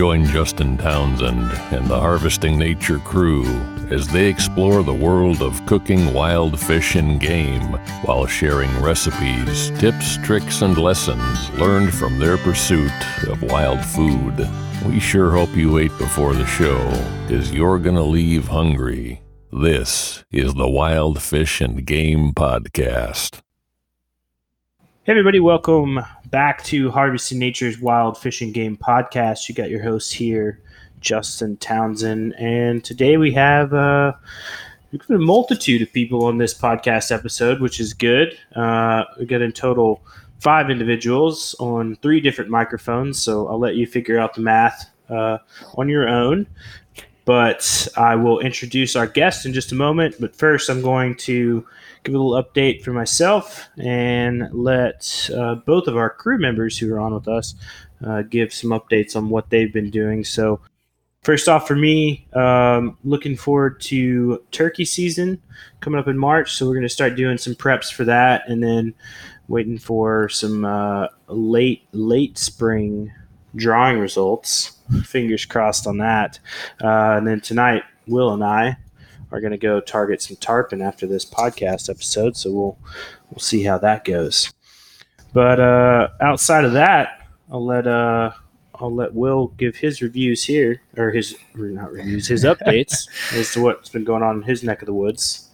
Join Justin Townsend and the Harvesting Nature crew as they explore the world of cooking wild fish and game while sharing recipes, tips, tricks, and lessons learned from their pursuit of wild food. We sure hope you ate before the show, because you're going to leave hungry. This is the Wild Fish and Game Podcast. Hey, everybody, welcome back to Harvesting Nature's Wild Fish and Game Podcast. You got your host here, Justin Townsend, and today we have uh, a multitude of people on this podcast episode, which is good. Uh, we got in total five individuals on three different microphones, so I'll let you figure out the math uh, on your own. But I will introduce our guest in just a moment. But first, I'm going to give a little update for myself and let uh, both of our crew members who are on with us uh, give some updates on what they've been doing. So, first off, for me, um, looking forward to turkey season coming up in March. So, we're going to start doing some preps for that and then waiting for some uh, late, late spring drawing results. Fingers crossed on that. Uh, and then tonight, Will and I are going to go target some tarpon after this podcast episode. So we'll we'll see how that goes. But uh, outside of that, I'll let uh, I'll let Will give his reviews here, or his not reviews, his updates as to what's been going on in his neck of the woods.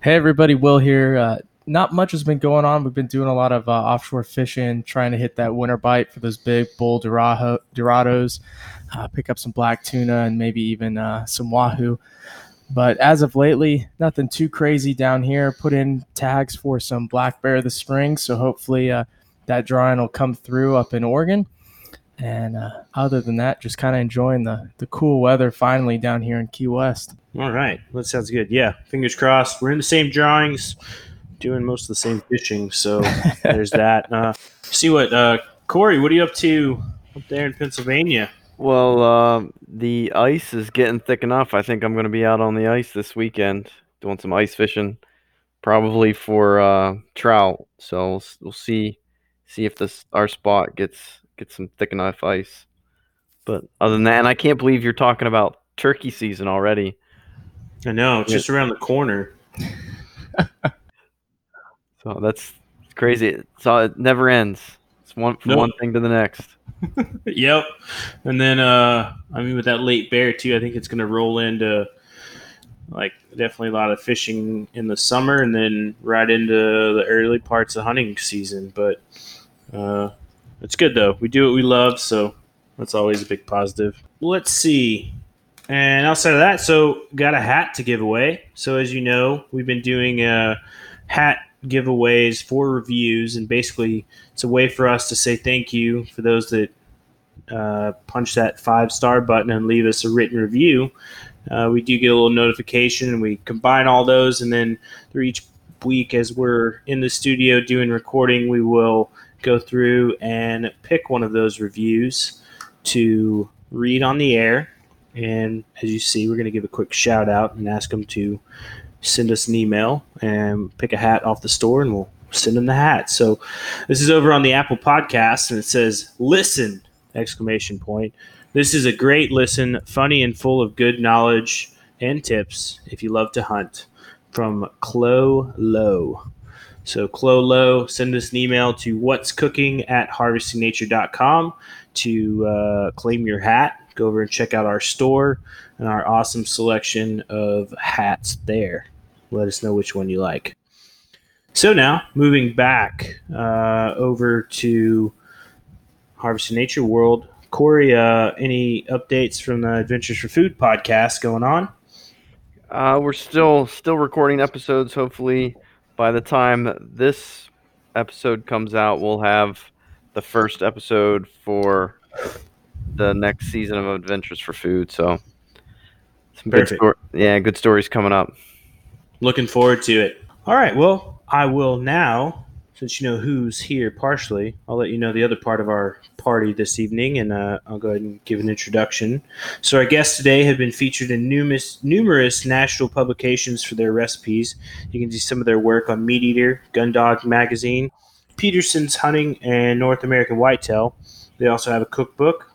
Hey everybody, Will here. Uh, not much has been going on. We've been doing a lot of uh, offshore fishing, trying to hit that winter bite for those big bull dorado, dorados, uh, pick up some black tuna, and maybe even uh, some wahoo. But as of lately, nothing too crazy down here. Put in tags for some black bear this spring, so hopefully uh, that drawing will come through up in Oregon. And uh, other than that, just kind of enjoying the the cool weather finally down here in Key West. All right, well, that sounds good. Yeah, fingers crossed. We're in the same drawings, doing most of the same fishing. So there's that. Uh, see what uh, Kory? What are you up to up there in Pennsylvania? Well, uh, the ice is getting thick enough. I think I'm going to be out on the ice this weekend doing some ice fishing, probably for uh, trout. So we'll, we'll see see if this our spot gets gets some thick enough ice. But other than that, and I can't believe you're talking about turkey season already. I know, it's just around the corner. so that's crazy. So it never ends. It's one from nope. one thing to the next. yep. And then uh I mean with that late bear too, I think it's gonna roll into like definitely a lot of fishing in the summer and then right into the early parts of hunting season. But uh it's good though. We do what we love, so that's always a big positive. Let's see. And outside of that, so got a hat to give away. So as you know, we've been doing a hat giveaways for reviews, and basically it's a way for us to say thank you for those that uh, punch that five star button and leave us a written review, uh, we do get a little notification and we combine all those. And then through each week, as we're in the studio doing recording, we will go through and pick one of those reviews to read on the air. And as you see, we're going to give a quick shout out and ask them to send us an email and pick a hat off the store and we'll send them the hat. So this is over on the Apple podcast and it says, listen, exclamation point. This is a great listen, funny and full of good knowledge and tips if you love to hunt. From Clo Low. So Clo Low, send us an email to what's cooking at harvestingnature.com to uh, claim your hat. Go over and check out our store and our awesome selection of hats there. Let us know which one you like. So now, moving back uh, over to Harvesting Nature World Kory, uh, any updates from the Adventures for Food podcast going on? Uh, we're still still recording episodes. Hopefully, by the time this episode comes out, we'll have the first episode for the next season of Adventures for Food. So, some good yeah, good stories coming up. Looking forward to it. All right. Well, I will now, since you know who's here partially, I'll let you know the other part of our party this evening, and uh, I'll go ahead and give an introduction. So, our guests today have been featured in numerous, numerous national publications for their recipes. You can see some of their work on Meat Eater, Gundog Magazine, Petersen's Hunting, and North American Whitetail. They also have a cookbook,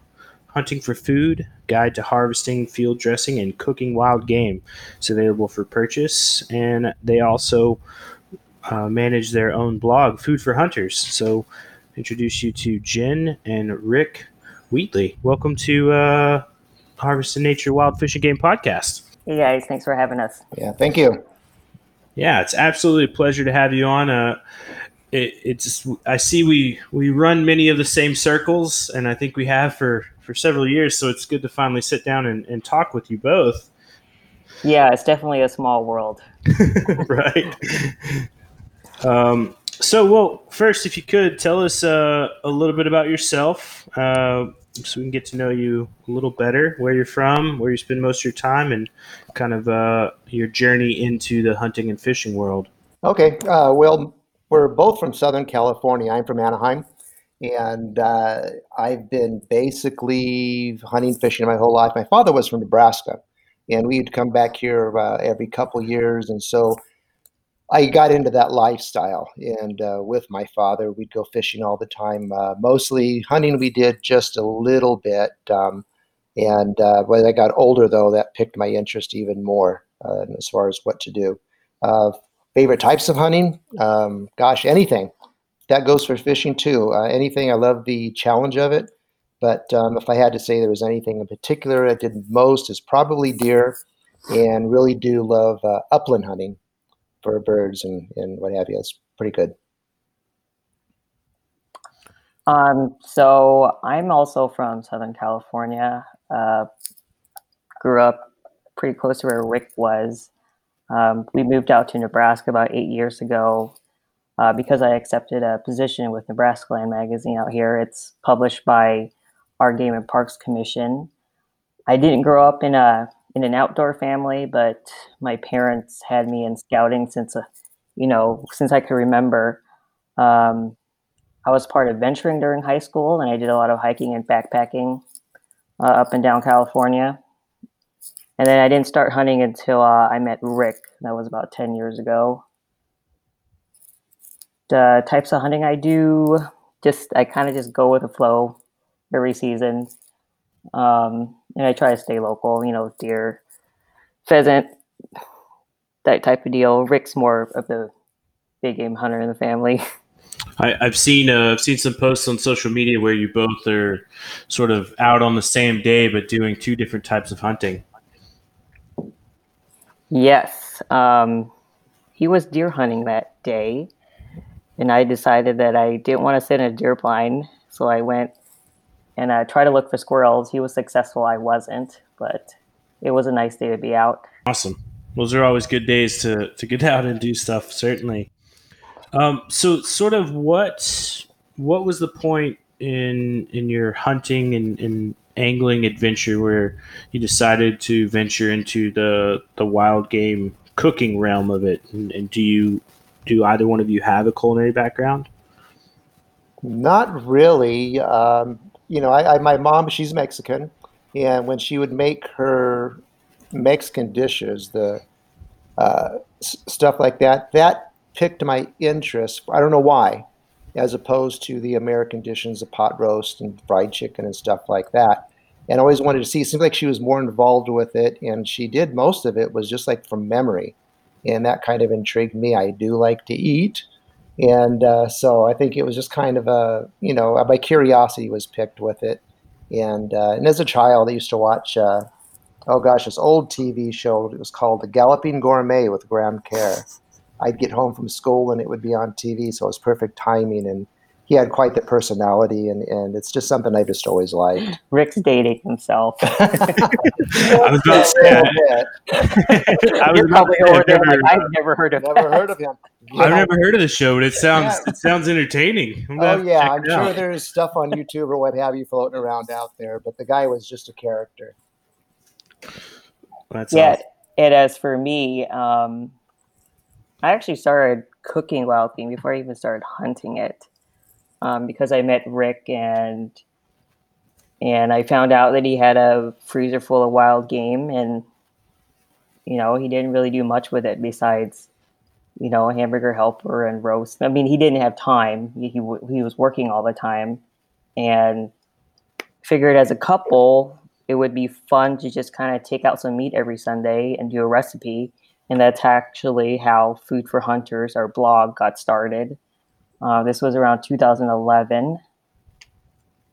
Hunting for Food, Guide to Harvesting, Field Dressing, and Cooking Wild Game. It's available for purchase, and they also uh, manage their own blog, Food for Hunters. So, introduce you to Jen and Rick Wheatley. Welcome to uh, Harvesting Nature Wild Fish and Game Podcast. Hey guys, thanks for having us. Yeah, thank you. Yeah, it's absolutely a pleasure to have you on. Uh, it, it's I see we we run many of the same circles, and I think we have for for several years. So it's good to finally sit down and, and talk with you both. Yeah, it's definitely a small world. right. Um, so, well, first, if you could tell us uh, a little bit about yourself, uh, so we can get to know you a little better, where you're from, where you spend most of your time, and kind of uh, your journey into the hunting and fishing world. Okay, uh, well, we're both from Southern California. I'm from Anaheim, and uh, I've been basically hunting, fishing my whole life. My father was from Nebraska, and we'd come back here uh, every couple years, and so I got into that lifestyle. And uh, with my father, we'd go fishing all the time. Uh, mostly hunting, we did just a little bit. Um, and uh, when I got older, though, that piqued my interest even more uh, as far as what to do. Favorite types of hunting? Um, gosh, anything. That goes for fishing too. Uh, anything. I love the challenge of it. But um, if I had to say there was anything in particular I did most, is probably deer, and really do love uh, upland hunting for birds and, and what have you. It's pretty good. Um, so I'm also from Southern California. Uh, grew up pretty close to where Rick was. Um, we moved out to Nebraska about eight years ago uh, because I accepted a position with Nebraska Land Magazine out here. It's published by our Game and Parks Commission. I didn't grow up in a in an outdoor family, but my parents had me in scouting since, uh, you know, since I could remember. Um, I was part of venturing during high school, and I did a lot of hiking and backpacking uh, up and down California. And then I didn't start hunting until uh, I met Rick. That was about 10 years ago. The types of hunting I do, just I kind of just go with the flow every season. Um, and I try to stay local, you know, deer, pheasant, that type of deal. Rick's more of the big game hunter in the family. I, I've seen uh, I've seen some posts on social media where you both are sort of out on the same day but doing two different types of hunting. Yes. Um, he was deer hunting that day, and I decided that I didn't want to sit in a deer blind, so I went and I tried to look for squirrels. He was successful. I wasn't, but it was a nice day to be out. Awesome. Those are always good days to to get out and do stuff. Certainly. Um, so, sort of what what was the point in in your hunting and, and angling adventure where you decided to venture into the the wild game cooking realm of it? And, and do you do either one of you have a culinary background? Not really. Um, you know, I, I, my mom, she's Mexican, and when she would make her Mexican dishes, the uh, s- stuff like that, that picked my interest. I don't know why, as opposed to the American dishes, the pot roast and fried chicken and stuff like that. And I always wanted to see. It seemed like she was more involved with it, and she did most of it was just like from memory, and that kind of intrigued me. I do like to eat, and uh, so I think it was just kind of a you know my curiosity was picked with it, and uh, and as a child I used to watch uh, oh gosh this old TV show it was called The Galloping Gourmet with Graham Kerr. I'd get home from school and it would be on TV, so it was perfect timing and. He had quite the personality, and, and it's just something I just always liked. Rick's dating himself. I was about to say, I was You're about probably to say, over I've there like, never, I've never heard of Never that. heard of him. I've never heard of the show, but it sounds Yeah. it sounds entertaining. I'm Oh yeah, I'm sure out. there's stuff on YouTube or what have you floating around out there, but the guy was just a character. That's yeah, awesome. and as for me, um, I actually started cooking wild game before I even started hunting it, um, because I met Rick and and I found out that he had a freezer full of wild game, and you know he didn't really do much with it besides you know hamburger helper and roast. I mean, he didn't have time; he he, he was working all the time, and figured as a couple it would be fun to just kind of take out some meat every Sunday and do a recipe. And that's actually how Food for Hunters, our blog, got started. Uh, this was around 2011.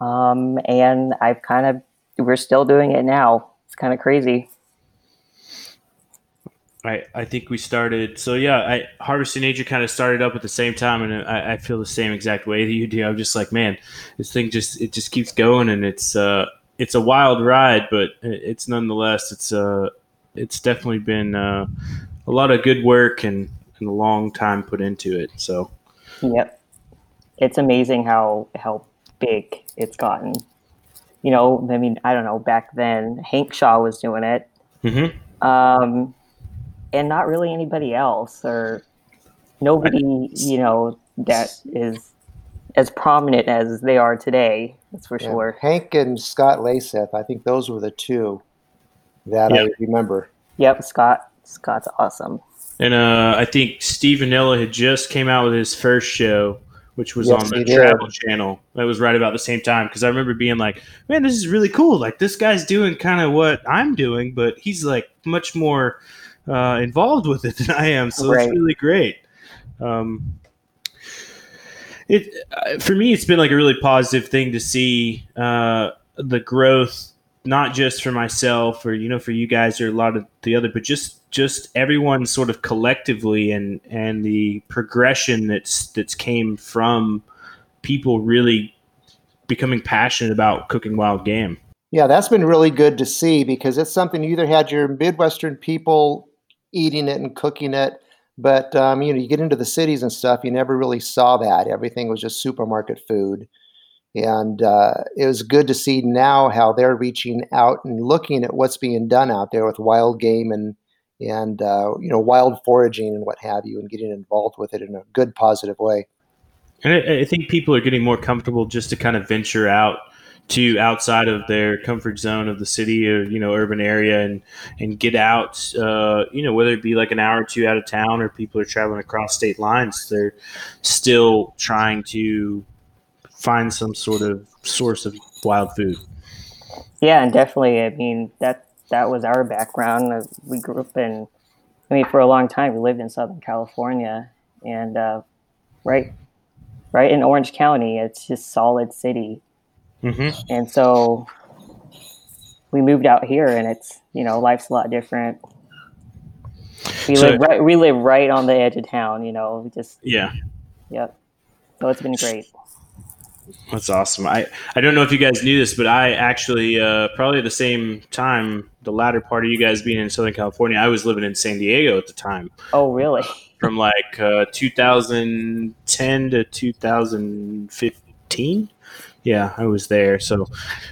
Um, and I've kind of, we're still doing it now. It's kind of crazy. I, I think we started so yeah I harvesting nature kind of started up at the same time and I, I feel the same exact way that you do I'm just like man this thing just it just keeps going and it's uh it's a wild ride but it's nonetheless it's uh it's definitely been uh, a lot of good work and, and a long time put into it so Yep. It's amazing how, how big it's gotten. You know, I mean, I don't know, back then, Hank Shaw was doing it. mm-hmm. um, and not really anybody else or nobody you know that is as prominent as they are today that's for Yeah. sure Hank and Scott Leysath, I think those were the two that I remember. yep scott scott's awesome and uh I think Steve Rinella had just came out with his first show which was Yes, on the did. travel channel that was right about the same time because I remember being like man this is really cool like this guy's doing kind of what I'm doing but he's like much more uh, involved with it than I am so Right. it's really great um it uh, for me it's been like a really positive thing to see uh the growth not just for myself or you know for you guys or a lot of the other but just just everyone sort of collectively and and the progression that's that's came from people really becoming passionate about cooking wild game Yeah, that's been really good to see because it's something you either had your Midwestern people eating it and cooking it, but um, you know, you get into the cities and stuff, you never really saw that. Everything was just supermarket food. And uh, it was good to see now how they're reaching out and looking at what's being done out there with wild game and and uh, you know wild foraging and what have you, and getting involved with it in a good, positive way. And I, I think people are getting more comfortable just to kind of venture out to outside of their comfort zone of the city or you know urban area and and get out. Uh, you know whether it be like an hour or two out of town or people are traveling across state lines, they're still trying to find some sort of source of wild food. yeah and definitely i mean that that was our background Uh, we grew up in i mean for a long time we lived in southern california and uh, right right in orange county it's just solid city Mm-hmm. and so we moved out here and it's you know life's a lot different we So- live right we live right on the edge of town you know we just Yeah. yep so it's been great That's awesome. I, I don't know if you guys knew this, but I actually uh, probably at the same time, the latter part of you guys being in Southern California, I was living in San Diego at the time, oh really from like uh, 2010 to 2015. yeah, I was there. So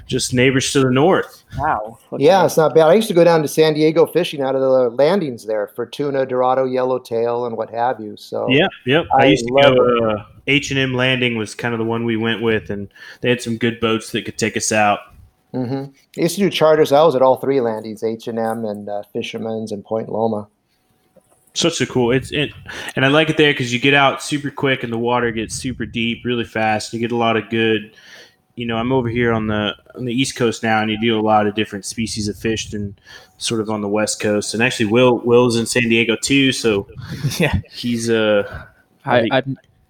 just neighbors to the north. Wow. Okay. Yeah, it's not bad. I used to go down to San Diego fishing out of the landings there for tuna, dorado, yellowtail, and what have you. So yeah, yep. I, I used to go. Uh, H and M Landing was kind of the one we went with, and they had some good boats that could take us out. Hmm I used to do charters. I was at all three landings, H and M and uh, Fisherman's and Point Loma. Such a cool. It's it, and I like it there because you get out super quick, and the water gets super deep, really fast. You get a lot of good. You know, I'm over here on the on the East Coast now, and you do a lot of different species of fish than sort of on the West Coast. And actually, Will Will's in San Diego too, so yeah. he's uh I, I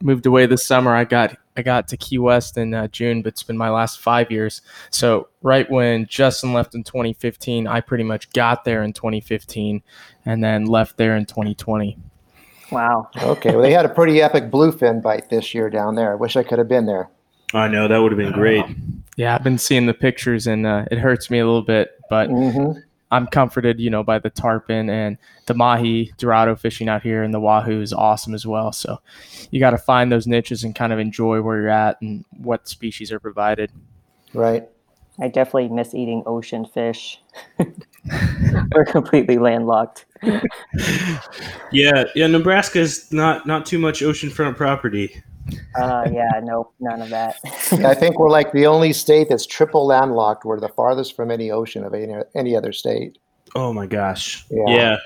moved away this summer. I got I got to Key West in uh, June, but it's been my last five years. So right when Justin left in 2015, I pretty much got there in 2015, and then left there in 2020. Wow. Okay, well they had a pretty epic bluefin bite this year down there. I wish I could have been there. I know that would have been great. Yeah, I've been seeing the pictures, and uh, it hurts me a little bit, but hmm I'm comforted, you know, by the tarpon and the mahi dorado fishing out here, and the wahoo is awesome as well. So you got to find those niches and kind of enjoy where you're at and what species are provided. Right. I definitely miss eating ocean fish. We're completely landlocked. Yeah, yeah. Nebraska's not not too much oceanfront property. Uh, yeah, nope, none of that. I think we're like the only state that's triple landlocked. We're the farthest from any ocean of any, any other state. Oh my gosh. Yeah. Yeah.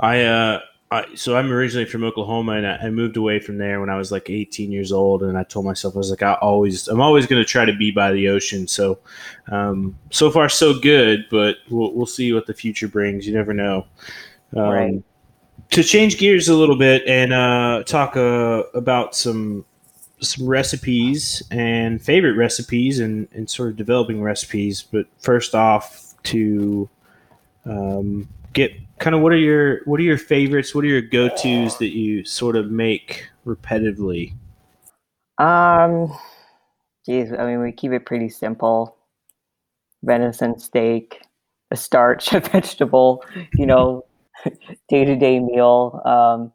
I uh I, so I'm originally from Oklahoma and I, I moved away from there when I was like 18 years old and I told myself I was like I always I'm always going to try to be by the ocean so um, so far so good but we'll, we'll see what the future brings you never know um, Right. To change gears a little bit and uh, talk uh, about some some recipes and favorite recipes and, and sort of developing recipes. But first off to um, get kind of what are your what are your favorites? What are your go-to's that you sort of make repetitively? Um, geez, I mean, we keep it pretty simple. Venison steak, a starch, a vegetable, you know, day to day meal. Um,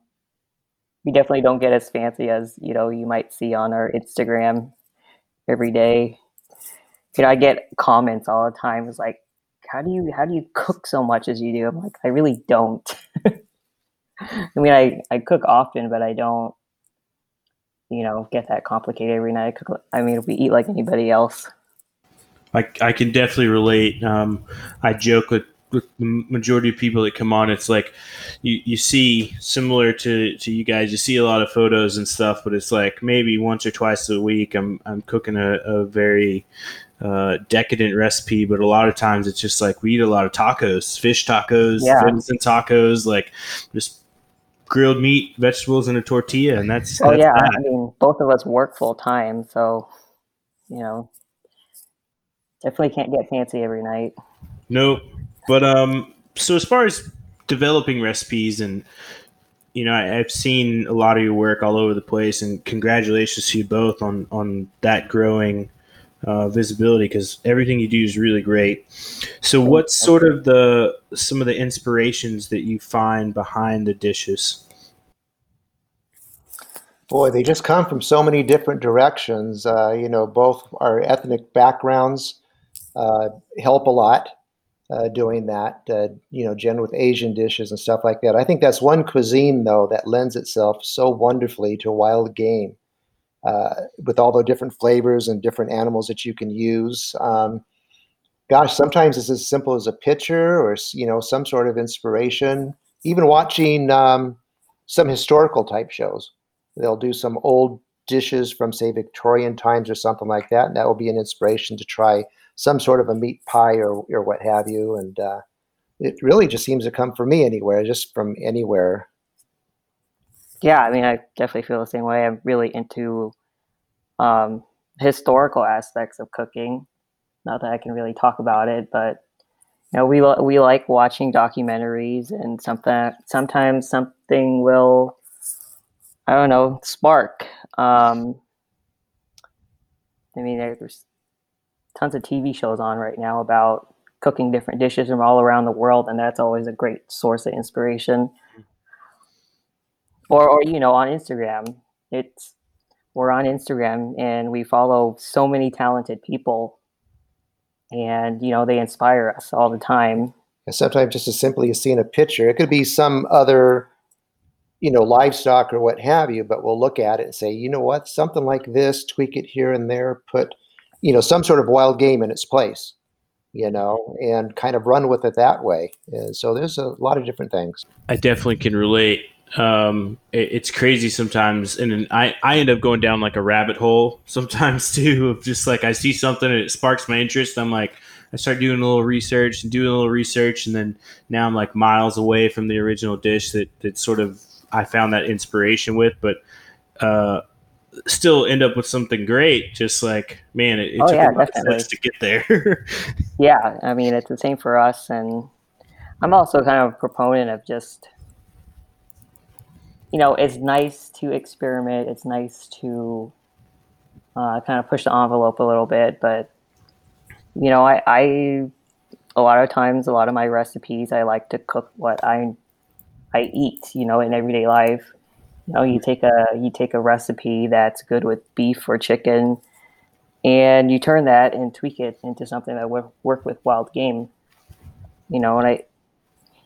we definitely don't get as fancy as you know you might see on our Instagram every day. You know, I get comments all the time. It's like, how do you how do you cook so much as you do? I'm like, I really don't. I mean, I I cook often, but I don't you know, get that complicated every night. I cook- I mean, we eat like anybody else. I, I can definitely relate. Um, I joke with, with the majority of people that come on. It's like you, you see similar to, to you guys. You see a lot of photos and stuff, but it's like maybe once or twice a week. I'm I'm cooking a, a very uh, decadent recipe, but a lot of times it's just like we eat a lot of tacos, fish tacos, Yeah. venison tacos, like just grilled meat, vegetables, and a tortilla, and that's, Oh that's yeah, that. I mean, both of us work full time, so you know, definitely can't get fancy every night. Nope. But um, so as far as developing recipes and you know, I, I've seen a lot of your work all over the place, and congratulations to you both on on that growing uh, visibility because everything you do is really great. So, what's sort of the some of the inspirations that you find behind the dishes? Boy, they just come from so many different directions. Uh, you know, both our ethnic backgrounds uh, help a lot uh, doing that. Uh, you know, Jen with Asian dishes and stuff like that. I think that's one cuisine though that lends itself so wonderfully to wild game, uh, with all the different flavors and different animals that you can use. Um, gosh, sometimes it's as simple as a picture or you know some sort of inspiration. Even watching um, some historical type shows they'll do some old dishes from say Victorian times or something like that, and that will be an inspiration to try some sort of a meat pie or or what have you. And uh, it really just seems to come from me anywhere, just from anywhere. Yeah, I mean, I definitely feel the same way. I'm really into um, historical aspects of cooking. Not that I can really talk about it, but you know, we we like watching documentaries, and something sometimes something will, I don't know, spark. Um, I mean, there's tons of TV shows on right now about cooking different dishes from all around the world, and that's always a great source of inspiration or or you know on Instagram. It's we're on Instagram and we follow so many talented people and you know they inspire us all the time sometimes just as simply as seeing a picture it could be some other you know livestock or what have you but we'll look at it and say you know what something like this tweak it here and there put you know some sort of wild game in its place you know and kind of run with it that way and so there's a lot of different things i definitely can relate um, it, it's crazy sometimes, and I I end up going down like a rabbit hole sometimes too. Of just like I see something and it sparks my interest. I'm like I start doing a little research and doing a little research, and then now I'm like miles away from the original dish that that sort of I found that inspiration with, but. Uh, still end up with something great. Just like man, it, it oh, took yeah, a lot of steps to get there. yeah, I mean it's the same for us, and I'm also kind of a proponent of just you know, it's nice to experiment. It's nice to uh, kind of push the envelope a little bit. But, you know, I, I, a lot of times, a lot of my recipes, I like to cook what I, I eat, you know, in everyday life. You know, you take a, you take a recipe that's good with beef or chicken and you turn that and tweak it into something that would work with wild game. You know, and I,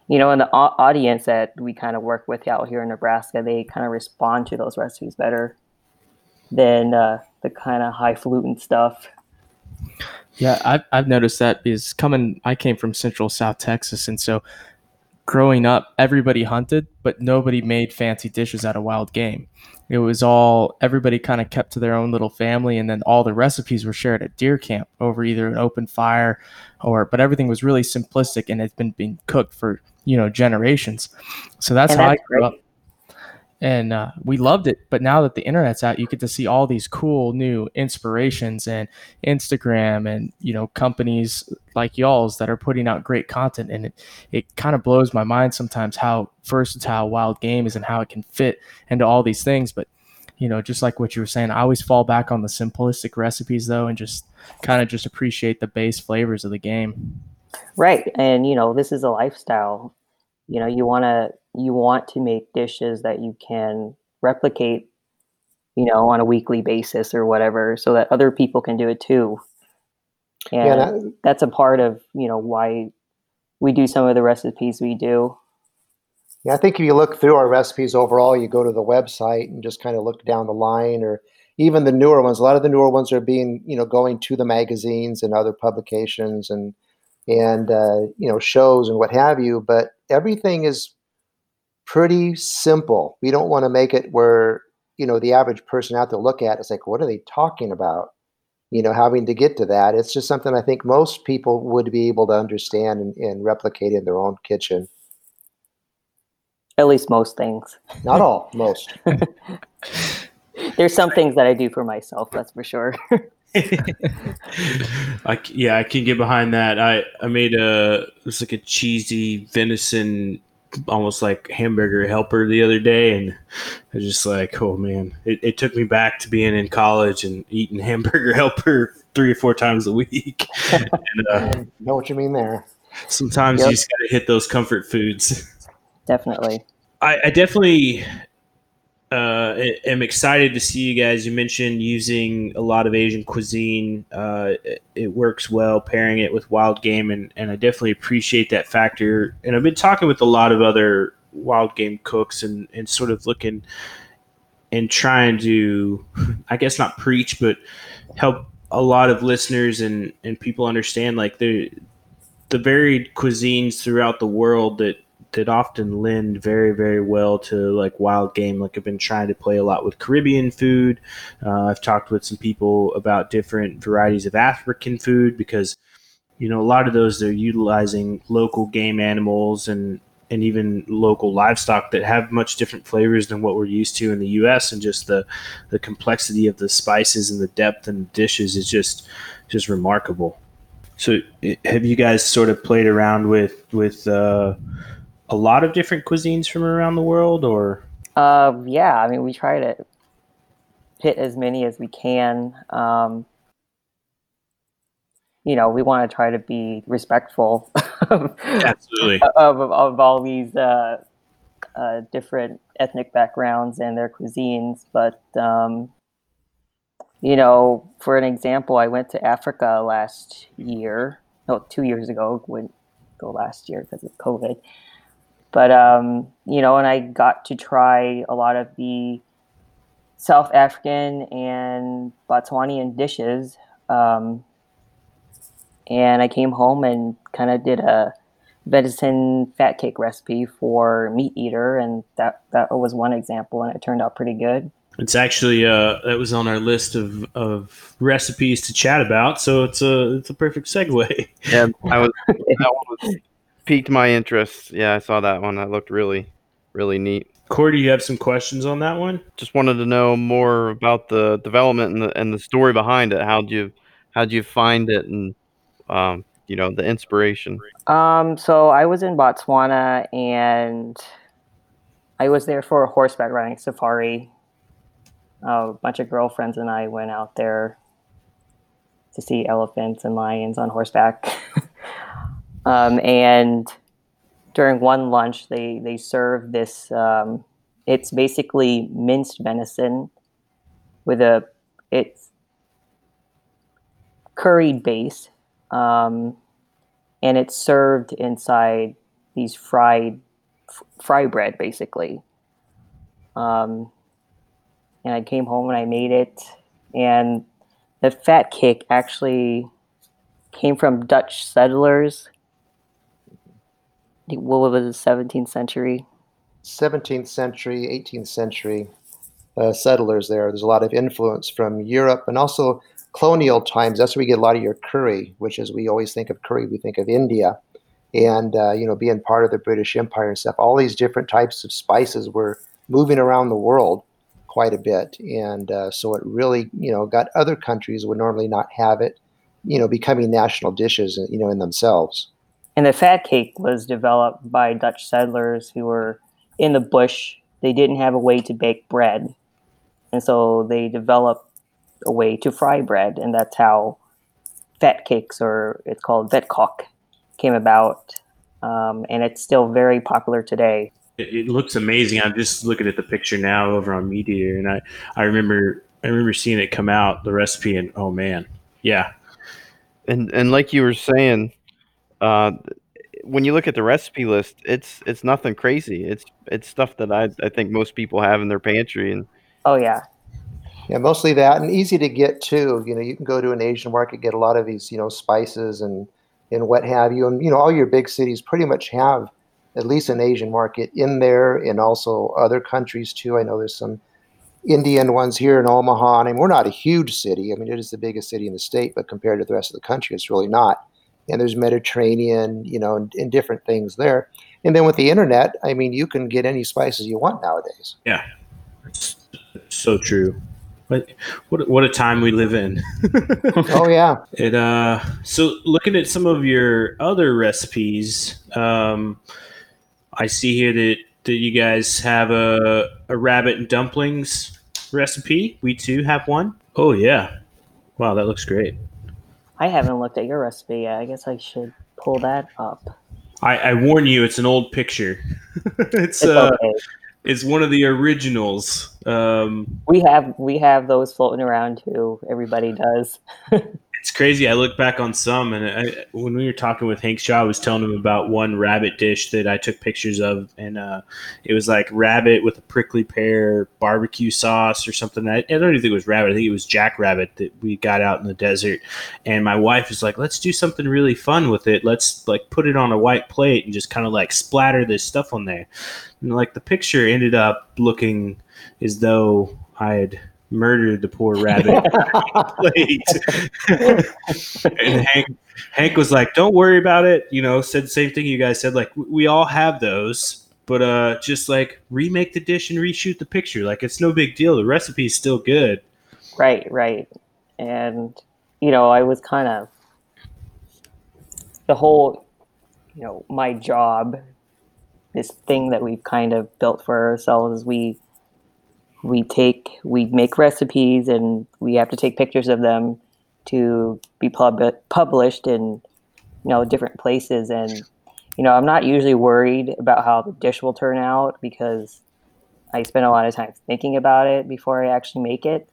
you know, and the audience that we kind of work with out here in Nebraska, they kind of respond to those recipes better than uh, the kind of highfalutin stuff. Yeah, I've, I've noticed that because coming, I came from Central South Texas, and so growing up, everybody hunted, but nobody made fancy dishes out of wild game. It was all everybody kind of kept to their own little family, and then all the recipes were shared at deer camp over either an open fire or. But everything was really simplistic, and it's been being cooked for you know generations. So that's how I grew great. up, and uh, we loved it. But now that the internet's out, you get to see all these cool new inspirations and Instagram and you know companies like y'all's that are putting out great content, and it it kind of blows my mind sometimes how versatile wild game is and how it can fit into all these things, but you know, just like what you were saying, I always fall back on the simplistic recipes though, and just kind of just appreciate the base flavors of the game. Right. And you know, this is a lifestyle. You know, you want to you want to make dishes that you can replicate, you know, on a weekly basis or whatever so that other people can do it too. And yeah, that, that's a part of, you know, why we do some of the recipes we do. Yeah, I think if you look through our recipes overall, you go to the website and just kind of look down the line or even the newer ones. A lot of the newer ones are being, you know, going to the magazines and other publications and and uh, you know shows and what have you but everything is pretty simple. We don't want to make it where you know the average person out there look at it's like what are they talking about? You know having to get to that it's just something i think most people would be able to understand and, and replicate in their own kitchen. At least most things. Not all most. There's some things that i do for myself that's for sure I, yeah, I can get behind that. I, I made a it was like a cheesy venison, almost like hamburger helper the other day, and I was just like, oh man, it, it took me back to being in college and eating hamburger helper three or four times a week. and, uh, know what you mean there. Sometimes yep. you just got to hit those comfort foods. Definitely. I, I definitely uh, am excited to see you guys. You mentioned using a lot of Asian cuisine. Uh, it, it, works well pairing it with wild game, and, and I definitely appreciate that factor. And I've been talking with a lot of other wild game cooks and, and sort of looking and trying to, I guess, not preach, but help a lot of listeners and, and people understand like the the varied cuisines throughout the world that that often lend very very well to like wild game. Like i've been trying to play a lot with caribbean food. Uh, i've talked with some people about different varieties of african food because you know a lot of those they're utilizing local game animals and and even local livestock that have much different flavors than what we're used to in the US and just the the complexity of the spices and the depth and the dishes is just just remarkable. So have you guys sort of played around with with uh, a lot of different cuisines from around the world, or? Uh, yeah, I mean, we try to hit as many as we can. Um, you know, we want to try to be respectful of, Absolutely. of, of, of all these uh, uh, different ethnic backgrounds and their cuisines. But, um, you know, for an example, I went to Africa last year. No, two years ago. Wouldn't go last year because of COVID. But um, you know, and I got to try a lot of the South African and Botswanian dishes. Um, and I came home and kind of did a venison fat cake recipe for meat eater, and that that was one example, and it turned out pretty good. It's actually uh, that was on our list of, of recipes to chat about, so it's a it's a perfect segue. Yeah, I was that one was piqued my interest. Yeah, I saw that one. That looked really, really neat. Kory, do you have some questions on that one? Just wanted to know more about the development and the and the story behind it. How'd you how'd you find it and um, you know the inspiration? Um, so I was in Botswana and I was there for a horseback riding safari. a bunch of girlfriends and I went out there to see elephants and lions on horseback. um, and during one lunch, they they served this. Um, it's basically minced venison with a it's curried base, um, and it's served inside these fried f- fry bread, basically. Um, and I came home and I made it, and the fat cake actually came from Dutch settlers what was the 17th century? 17th century, 18th century uh, settlers there. There's a lot of influence from Europe and also colonial times. That's where we get a lot of your curry, which is we always think of curry, we think of India. And, uh, you know, being part of the British Empire and stuff, all these different types of spices were moving around the world quite a bit. And uh, so it really, you know, got other countries would normally not have it, you know, becoming national dishes, you know, in themselves. And the fat cake was developed by Dutch settlers who were in the bush. They didn't have a way to bake bread. And so they developed a way to fry bread. And that's how fat cakes, or it's called vetkoek, came about. Um, and it's still very popular today. It, it, looks amazing. I'm just looking at the picture now over on Meat Eater, and I, I remember I remember seeing it come out the recipe, and oh man, yeah. And and like you were saying, uh, when you look at the recipe list, it's it's nothing crazy. It's it's stuff that I I think most people have in their pantry and oh yeah. Yeah, mostly that and easy to get too. You know, you can go to an Asian market, get a lot of these, you know, spices and and what have you. And you know, all your big cities pretty much have at least an Asian market in there and also other countries too. I know there's some Indian ones here in Omaha. I mean, we're not a huge city. I mean, it is the biggest city in the state, but compared to the rest of the country, it's really not and there's Mediterranean, you know, and, and, different things there. And then with the internet, I mean, you can get any spices you want nowadays. Yeah, it's so true. But what what a time we live in. oh yeah. It uh. So looking at some of your other recipes, um, I see here that that you guys have a a rabbit and dumplings recipe. We too have one. Oh yeah. Wow, that looks great. I haven't looked at your recipe yet. I guess I should pull that up. I, I warn you, it's an old picture. it's, it's uh, okay. it's one of the originals. Um, we have we have those floating around too. Everybody does. it's crazy. I look back on some, and I, when we were talking with Hank Shaw, I was telling him about one rabbit dish that I took pictures of, and uh, it was like rabbit with a prickly pear barbecue sauce or something. I, I don't even think it was rabbit. I think it was jackrabbit that we got out in the desert. And my wife was like, "Let's do something really fun with it. Let's like put it on a white plate and just kind of like splatter this stuff on there." And like the picture ended up looking as though I had murdered the poor rabbit and Hank, Hank was like, "Don't worry about it." You know, said the same thing you guys said. Like, we all have those, but uh, just like remake the dish and reshoot the picture. Like, it's no big deal. The recipe is still good. Right, right, and you know, I was kind of the whole, you know, my job, this thing that we've kind of built for ourselves. We we take we make recipes and we have to take pictures of them to be pub- published in you know different places and you know i'm not usually worried about how the dish will turn out because i spend a lot of time thinking about it before i actually make it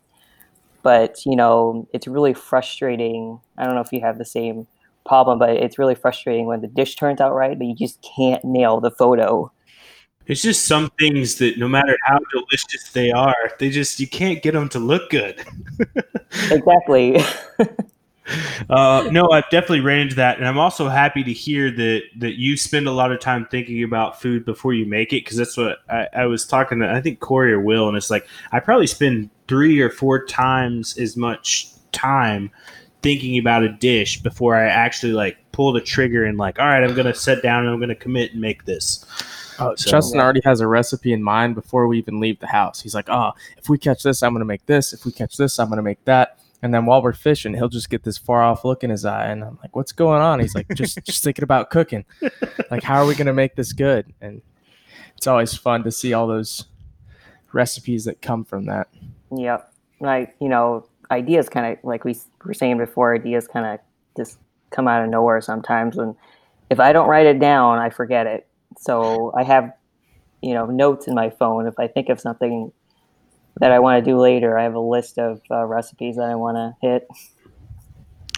but you know, it's really frustrating. I don't know if you have the same problem, but it's really frustrating when the dish turns out right, but you just can't nail the photo. It's just some things that no matter how delicious they are, they just you can't get them to look good. exactly. uh, no, I've definitely ran into that, and I'm also happy to hear that that you spend a lot of time thinking about food before you make it, because that's what I, I, was talking to. I think Kory or Will, and it's like I probably spend three or four times as much time thinking about a dish before I actually like pull the trigger and like, all right, I'm gonna sit down and I'm gonna commit and make this. Uh, so, Justin already has a recipe in mind before we even leave the house. He's like, oh, if we catch this, I'm gonna make this. If we catch this, I'm gonna make that. And then while we're fishing, he'll just get this far off look in his eye, and I'm like, "What's going on?" He's like, "Just, just thinking about cooking. Like, how are we gonna make this good?" And it's always fun to see all those recipes that come from that. Yep, like you know, ideas kind of like we were saying before, ideas kind of just come out of nowhere sometimes. And if I don't write it down, I forget it. So I have, you know, notes in my phone. If I think of something that I want to do later. I have a list of uh, recipes that I want to hit.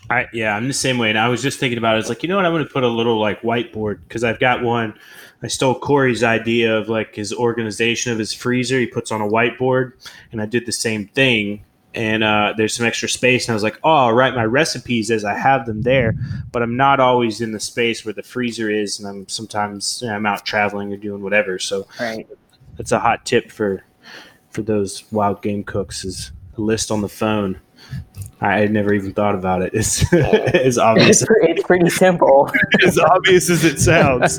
I yeah, I'm the same way. And I was just thinking about it. It's like you know what? I'm going to put a little like whiteboard because I've got one. I stole Kory's idea of like his organization of his freezer. He puts on a whiteboard, and I did the same thing. And uh, there's some extra space, and I was like, "Oh, I'll write my recipes as I have them there." But I'm not always in the space where the freezer is, and I'm sometimes you know, I'm out traveling or doing whatever. So right. that's a hot tip for for those wild game cooks is a list on the phone. I had never even thought about it. It's as obvious. It's, it's pretty simple. as obvious as it sounds.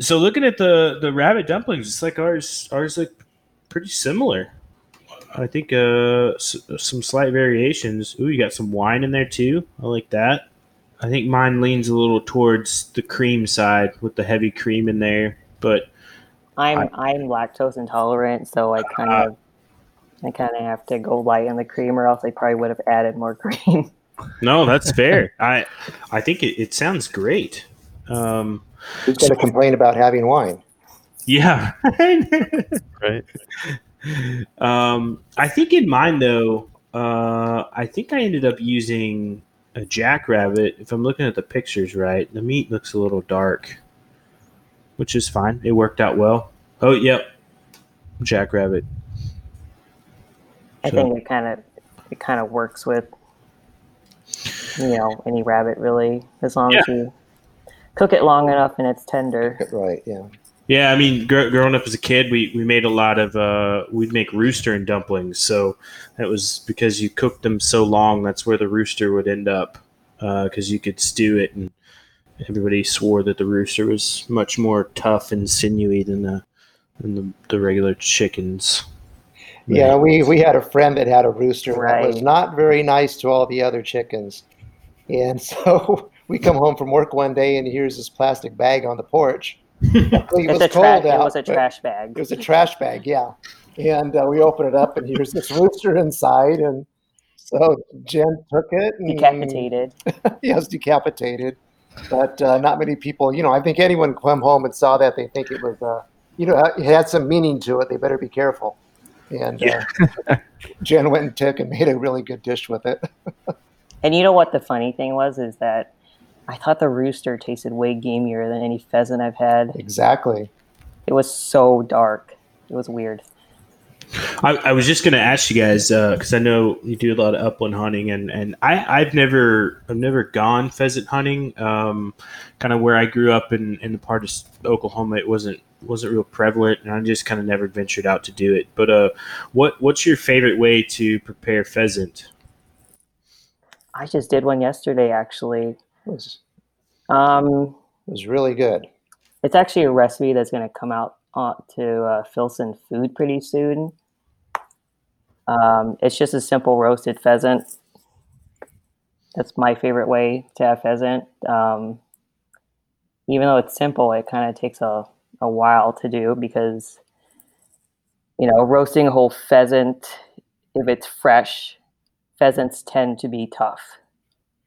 So looking at the the rabbit dumplings, it's like ours. Ours like pretty similar. I think uh s- some slight variations. Ooh, you got some wine in there too. I like that. I think mine leans a little towards the cream side with the heavy cream in there, but I'm I, am lactose intolerant, so I kind of uh, I kind of have to go light on the cream, or else I probably would have added more cream. No, that's fair. I I think it, it sounds great. Um, Who's going to so, complain about having wine? Yeah. right. Um, I think in mine though, uh, I think I ended up using a jackrabbit. If I'm looking at the pictures right, the meat looks a little dark, which is fine. It worked out well. Oh, yep, jackrabbit. I so. think it kind of it kind of works with you know any rabbit really, as long yeah. as you cook it long enough and it's tender. Right. Yeah. Yeah, I mean, gr- growing up as a kid, we, we made a lot of uh, we'd make rooster and dumplings. So that was because you cooked them so long. That's where the rooster would end up because uh, you could stew it, and everybody swore that the rooster was much more tough and sinewy than the than the, the regular chickens. Yeah, we, we had a friend that had a rooster right. that was not very nice to all the other chickens, and so we come home from work one day and here's this plastic bag on the porch. it was cold tra- out. It was a trash bag. It was a trash bag, yeah. And uh, we open it up and here's this rooster inside. And so Jen took it. And, decapitated. yes, decapitated. But uh, not many people, you know, I think anyone come home and saw that, they think it was, uh, you know, it had some meaning to it. They better be careful. And uh, yeah. Jen went and took and made a really good dish with it. and you know what the funny thing was is that I thought the rooster tasted way gamier than any pheasant I've had. Exactly. It was so dark. It was weird. I, I was just going to ask you guys because uh, I know you do a lot of upland hunting, and, and I, I've never I've never gone pheasant hunting. Um, kind of where I grew up in, in the part of Oklahoma, it wasn't wasn't real prevalent, and I just kind of never ventured out to do it. But uh, what what's your favorite way to prepare pheasant? I just did one yesterday, actually. It was, um, it was really good. It's actually a recipe that's going to come out uh, to uh, Filson Food pretty soon. Um, it's just a simple roasted pheasant. That's my favorite way to have pheasant. Um, even though it's simple, it kind of takes a, a while to do because, you know, roasting a whole pheasant, if it's fresh, pheasants tend to be tough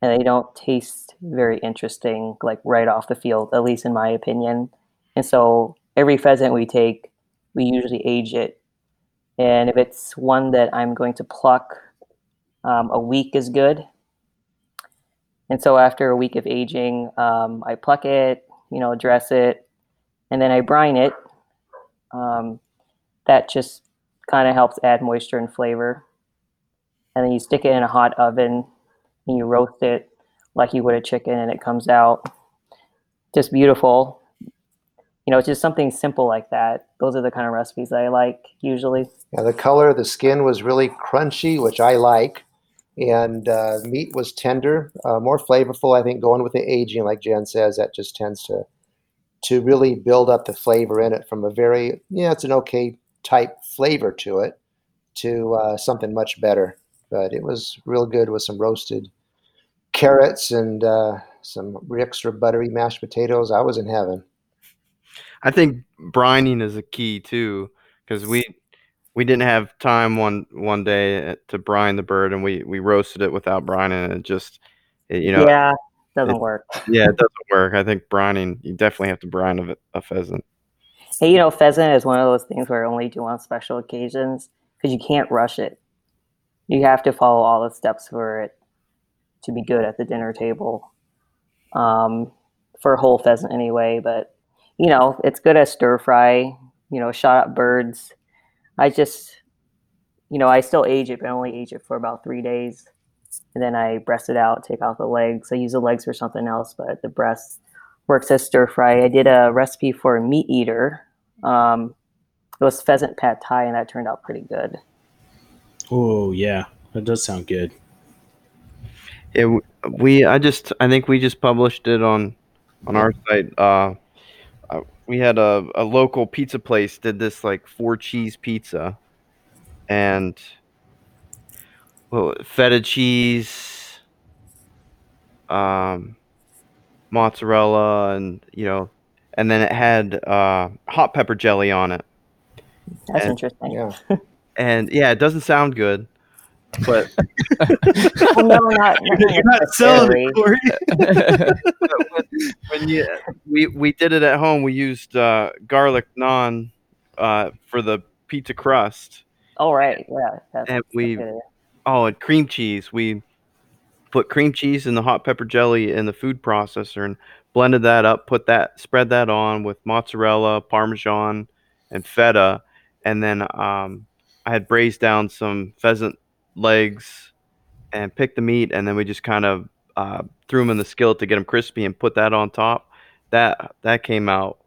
and they don't taste very interesting, like right off the field, at least in my opinion. And so every pheasant we take, we usually age it. And if it's one that I'm going to pluck, um, a week is good. And so after a week of aging, um, I pluck it, you know, dress it, and then I brine it. Um, that just kind of helps add moisture and flavor. And then you stick it in a hot oven and you roast it like you would a chicken, and it comes out just beautiful. You know, it's just something simple like that. Those are the kind of recipes I like usually. Yeah, the color the skin was really crunchy, which I like, and uh, meat was tender, uh, more flavorful. I think going with the aging, like Jen says, that just tends to to really build up the flavor in it from a very yeah, it's an okay type flavor to it to uh, something much better. But it was real good with some roasted carrots and uh, some extra buttery mashed potatoes. I was in heaven. I think brining is a key too, because we we didn't have time one one day uh, to brine the bird, and we we roasted it without brining, and it just it, you know yeah, doesn't it- work. yeah it doesn't work. I think brining you definitely have to brine a, a pheasant. Hey, you know, pheasant is one of those things where I only do on special occasions because you can't rush it. You have to follow all the steps for it to be good at the dinner table. Um, for whole pheasant anyway, but you know, it's good as stir fry. You know, shot up birds. I just, you know, I still age it, but I only age it for about three days, and then I breast it out, take out the legs. I use the legs for something else, but the breast works as stir fry. I did a recipe for a Meat Eater. Um, it was pheasant pad thai, and that turned out pretty good. Oh yeah, that does sound good. It, w- we I just I think we just published it on on our site. Uh, uh, we had a, a local pizza place did this like four cheese pizza, and well, feta cheese, um, mozzarella, and you know, and then it had uh, hot pepper jelly on it. That's And- interesting. Yeah. And yeah, it doesn't sound good, but well, no, not, not You're not selling it, Kory. when you we we did it at home we used uh, garlic naan uh, for the pizza crust Oh, right. Yeah. And we that's good. oh and cream cheese we put cream cheese and the hot pepper jelly in the food processor and blended that up put that spread that on with mozzarella parmesan and feta and then um, i had braised down some pheasant legs and picked the meat and then we just kind of uh, threw them in the skillet to get them crispy and put that on top that that came out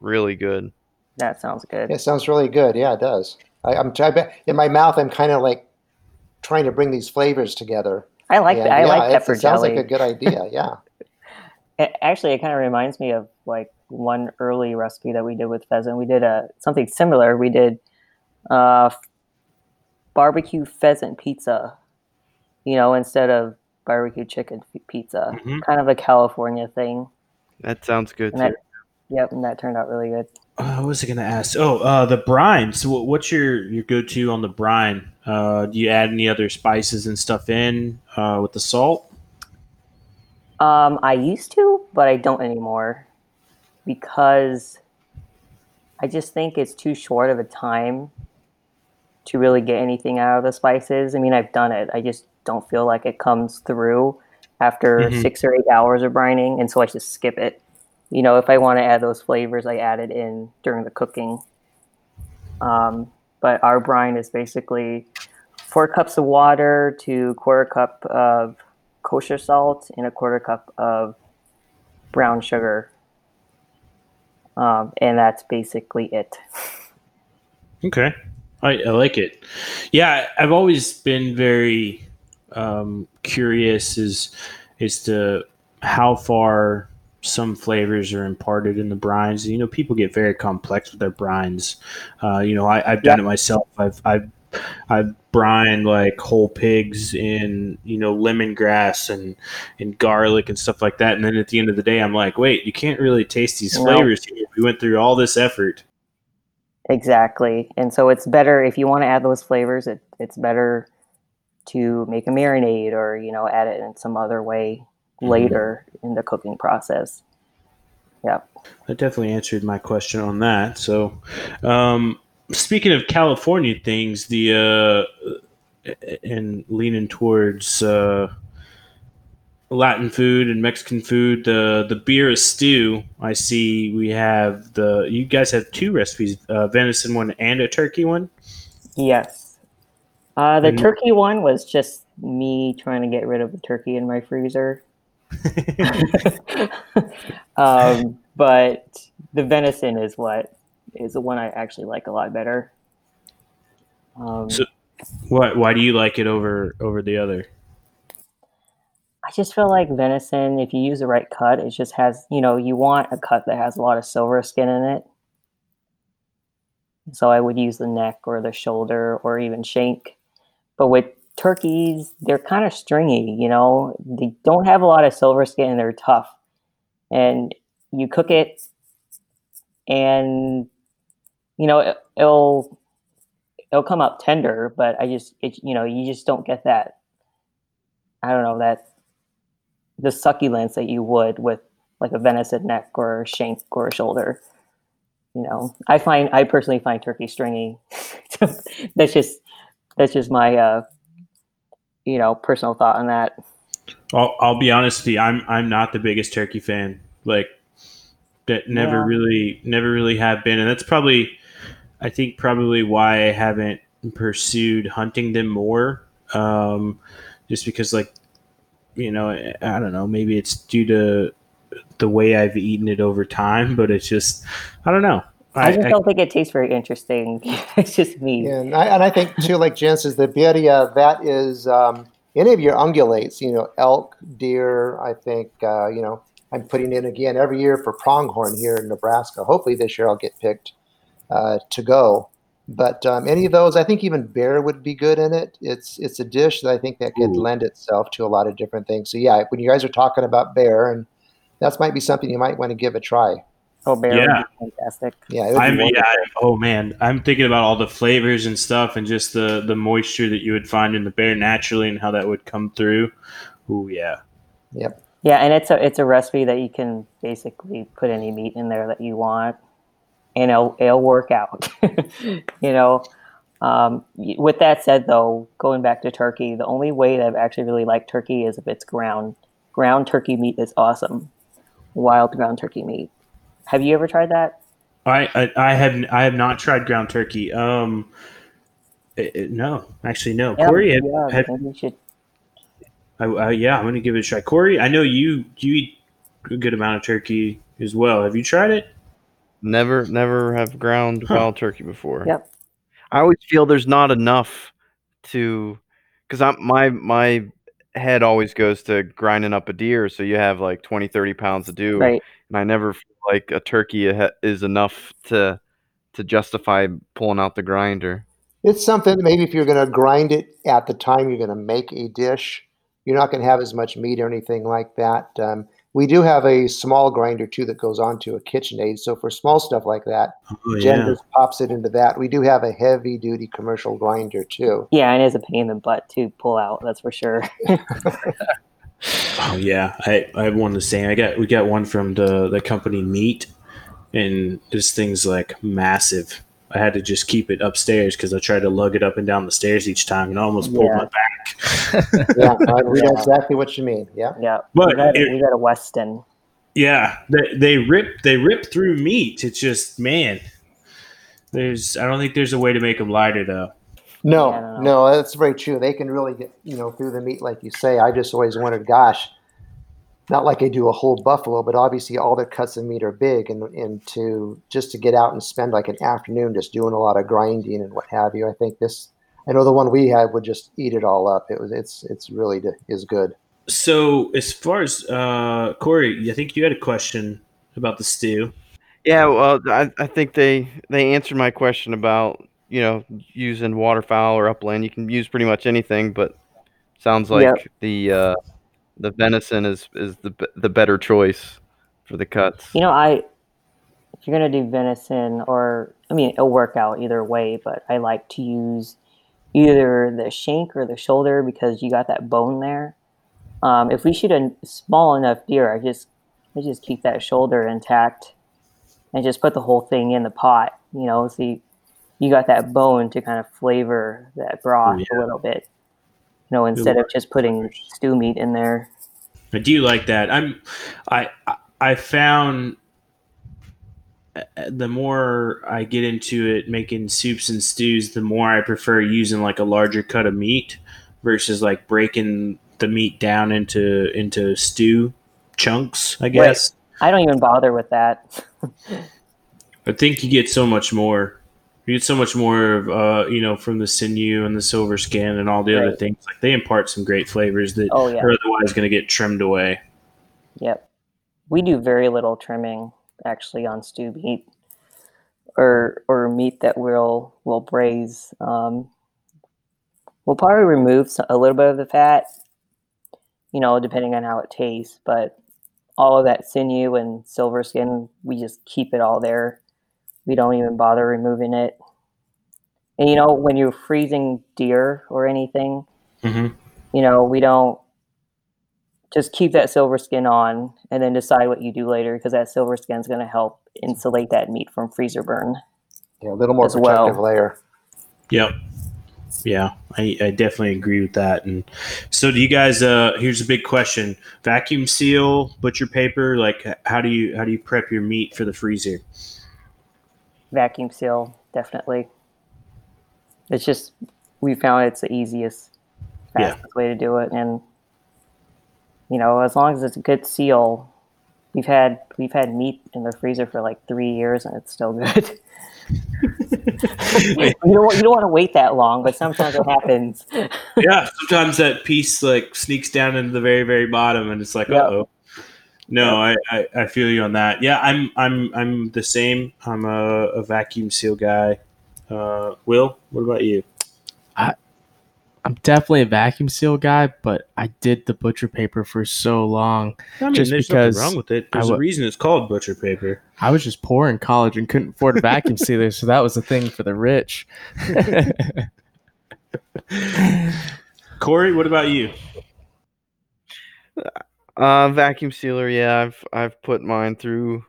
really good That sounds good. It sounds really good. Yeah, it does. I, I'm I bet in my mouth. I'm kind of like trying to bring these flavors together. I like And, that. I yeah, like it's- pepper It sounds like a good idea. Yeah. It, actually, it kind of reminds me of like one early recipe that we did with pheasant. We did a something similar. We did uh, barbecue pheasant pizza. You know, instead of barbecue chicken f- pizza, Mhm. kind of a California thing. that sounds good And too that, yep, and that turned out really good. Uh, what was I gonna ask? Oh, uh, the brine. So, what's your your go to on the brine? Uh, do you add any other spices and stuff in uh, with the salt? Um, I used to, but I don't anymore because I just think it's too short of a time to really get anything out of the spices. I mean, I've done it. I just don't feel like it comes through after Mhm. six or eight hours of brining, and so I just skip it. You know, if I want to add those flavors, I add it in during the cooking. Um, but our brine is basically four cups of water to quarter cup of kosher salt and a quarter cup of brown sugar. Um, and that's basically it. Okay, I, I like it. Yeah, I've always been very um, curious as as to how far some flavors are imparted in the brines. You know, people get very complex with their brines. Uh, you know, I, I've done it myself. I've I've I've brined like whole pigs in you know lemongrass and and garlic and stuff like that. And then at the end of the day, I'm like, wait, you can't really taste these flavors. Here. We went through all this effort. Exactly. And so it's better if you want to add those flavors, it, it's better to make a marinade or, you know, add it in some other way Mhm. later in the cooking process. Yeah. That definitely answered my question on that. So, um, speaking of California things, the uh, and leaning towards uh, Latin food and Mexican food, the the birria stew. I see we have the. You guys have two recipes: uh, venison one and a turkey one. Yes. Uh, the And- turkey one was just me trying to get rid of the turkey in my freezer. um, but the venison is what is the one I actually like a lot better. Um, So- Why Why do you like it over over the other? I just feel like venison, if you use the right cut, it just has, you know, you want a cut that has a lot of silver skin in it. So I would use the neck or the shoulder or even shank. But with turkeys, they're kind of stringy, you know, they don't have a lot of silver skin and they're tough. And you cook it and, you know, it, it'll, it'll come up tender, but I just, it, you know, you just don't get that, I don't know, that the succulence that you would with like a venison neck or a shank or a shoulder. You know, I find I personally find turkey stringy. that's just that's just my uh, you know personal thought on that. I'll, I'll be honest with you. I'm I'm not the biggest turkey fan. Like that never Yeah. really never really have been, and that's probably I think probably why I haven't pursued hunting them more. Um, just because like you know I, I don't know maybe it's due to the way I've eaten it over time, but it's just I don't know. I, just don't think it tastes very interesting. it's just me. And I, and I think too, like Jen says, the birria that is um, any of your ungulates, you know, elk, deer. I think uh, you know I'm putting in again every year for pronghorn here in Nebraska. Hopefully this year I'll get picked uh, to go. But um, any of those, I think even bear would be good in it. It's it's a dish that I think that could Ooh. lend itself to a lot of different things. So yeah, when you guys are talking about bear, and that might be something you might want to give a try. Oh, bear Yeah. would be fantastic. Yeah, it would I'm wonderful. yeah. Oh man, I'm thinking about all the flavors and stuff, and just the the moisture that you would find in the bear naturally, and how that would come through. Oh yeah. Yep. Yeah, and it's a it's a recipe that you can basically put any meat in there that you want, and it'll it'll work out. you know. Um, with that said, though, going back to turkey, the only way that I've actually really liked turkey is if it's ground. Ground turkey meat is awesome. Wild ground turkey meat. Have you ever tried that? I, I I have I have not tried ground turkey. Um, it- it- no, actually no. Kory, have, yeah, you should. I, uh, yeah, I'm gonna give it a try. Kory, I know you you eat a good amount of turkey as well. Have you tried it? Never, never have ground Huh. wild turkey before. Yep. I always feel there's not enough to, because I'm my my head always goes to grinding up a deer, so you have like 20, 30 pounds to do, Right. and I never feel like a turkey is enough to to justify pulling out the grinder. It's something maybe if you're going to grind it at the time you're going to make a dish, you're not going to have as much meat or anything like that. Um, we do have a small grinder too that goes onto a KitchenAid. So for small stuff like that, Oh, Jen yeah. just pops it into that. We do have a heavy duty commercial grinder too. Yeah, and it is a pain in the butt to pull out. That's for sure. Oh yeah, I I have one the same. I got we got one from the the company Meat, and this thing's like massive. I had to just keep it upstairs because I tried to lug it up and down the stairs each time, and I almost pulled Yeah. my back. Yeah, I we know exactly what you mean. Yeah. yeah, But we got, it- we got a Weston. Yeah, they they rip they rip through meat. It's just man. There's I don't think there's a way to make them lighter though. No, Yeah, I don't no, that's very true. They can really get you know through the meat, like you say. I just always wondered, gosh, not like I do a whole buffalo, but obviously all the cuts of meat are big, and and to just to get out and spend like an afternoon just doing a lot of grinding and what have you. I think this, I know the one we had would just eat it all up. It was it's it's really d- is good. So as far as uh, Kory, I think you had a question about the stew. Yeah, well, I, I think they they answered my question about you know, using waterfowl or upland. You can use pretty much anything, but sounds like Yep. the uh, the venison is is the the better choice for the cuts. You know, I if you're gonna do venison, or I mean, it'll work out either way. But I like to use either the shank or the shoulder because you got that bone there. Um, if we shoot a small enough deer, I just I just keep that shoulder intact and just put the whole thing in the pot. You know, so you, you got that bone to kind of flavor that broth a little bit. You know, instead of just putting stew meat in there. I do like that. I'm I I- I found uh, the more I get into it making soups and stews, the more I prefer using like a larger cut of meat versus like breaking the meat down into into stew chunks, I guess. I don't even bother with that. I think you get so much more. You get so much more of, uh, you know, from the sinew and the silver skin and all the other things. Like they impart some great flavors that Oh, yeah. are otherwise going to get trimmed away. Yep. We do very little trimming actually on stew meat or or meat that we'll we'll braise. Um, we'll probably remove a little bit of the fat, you know, depending on how it tastes. But all of that sinew and silver skin, we just keep it all there. We don't even bother removing it. And you know, when you're freezing deer or anything, Mm-hmm. you know, we don't just keep that silver skin on and then decide what you do later because that silver skin is going to help insulate that meat from freezer burn. Yeah, a little more As well. protective layer. Yep. Yeah, I, I definitely agree with that. And so, do you guys? Uh, here's a big question: vacuum seal, butcher paper. Like, how do you how do you prep your meat for the freezer? Vacuum seal, definitely. It's just, we found it's the easiest, Yeah. fastest way to do it. And, you know, as long as it's a good seal, we've had, we've had meat in the freezer for like three years and it's still good. you don't, you don't want to wait that long, but sometimes it happens. yeah, sometimes that piece like sneaks down into the very very bottom, and it's like, Yep. uh oh. No, I, I, I feel you on that. Yeah, I'm I'm I'm the same. I'm a, a vacuum seal guy. Uh, Will, what about you? I'm definitely a vacuum seal guy, but I did the butcher paper for so long. I mean, Just there's because nothing wrong with it. There's a wa- reason it's called butcher paper. I was just poor in college and couldn't afford a vacuum sealer, so that was the thing for the rich. Kory, what about you? Uh, vacuum sealer. Yeah, I've I've put mine through.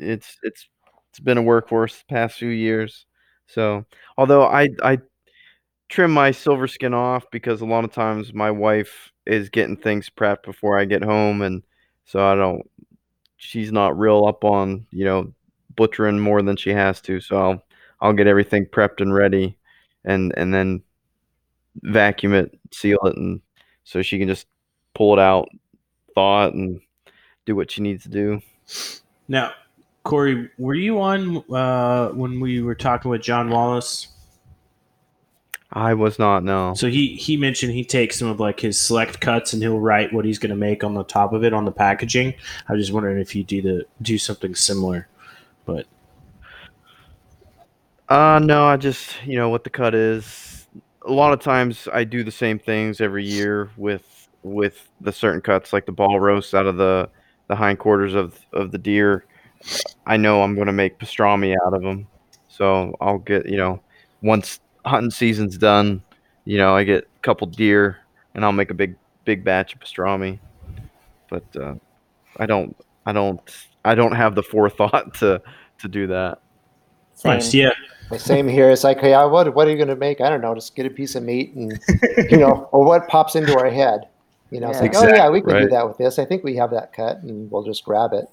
It's it's it's been a workhorse the past few years. So although I I trim my silver skin off because a lot of times my wife is getting things prepped before I get home, and so I don't. She's not real up on you know butchering more than she has to. So I'll I'll get everything prepped and ready, and and then vacuum it, seal it, and so she can just pull it out, it, and do what you need to do. Now, Kory, were you on uh, when we were talking with John Wallace? I was not no. So he he mentioned he takes some of like his select cuts and he'll write what he's going to make on the top of it on the packaging. I was just wondering if you do the do something similar, but Uh no, I just you know what the cut is. A lot of times I do the same things every year with with the certain cuts, like the ball roast out of the the hindquarters of of the deer. I know I'm going to make pastrami out of them, so I'll get you know once hunting season's done, you know I get a couple deer and I'll make a big big batch of pastrami. But uh, I don't I don't I don't have the forethought to to do that. Same. nice, yeah. The same here. It's like, hey, what what are you going to make? I don't know. Just get a piece of meat and you know, or what pops into our head. You know, it's Yeah. like, oh yeah, we can do that with this. I think we have that cut, and we'll just grab it.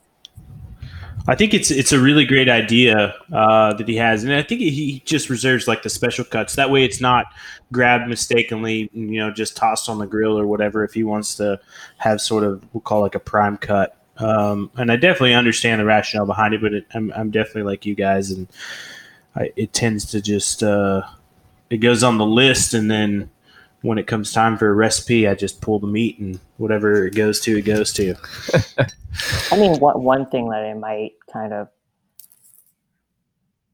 I think it's it's a really great idea uh, that he has, and I think he just reserves like the special cuts. That way, it's not grabbed mistakenly, you know, just tossed on the grill or whatever. If he wants to have sort of we'll call like a prime cut, um, and I definitely understand the rationale behind it, but it, I'm I'm definitely like you guys, and I, it tends to just uh, it goes on the list, and then when it comes time for a recipe, I just pull the meat and whatever it goes to, it goes to. I mean, what one thing that I might kind of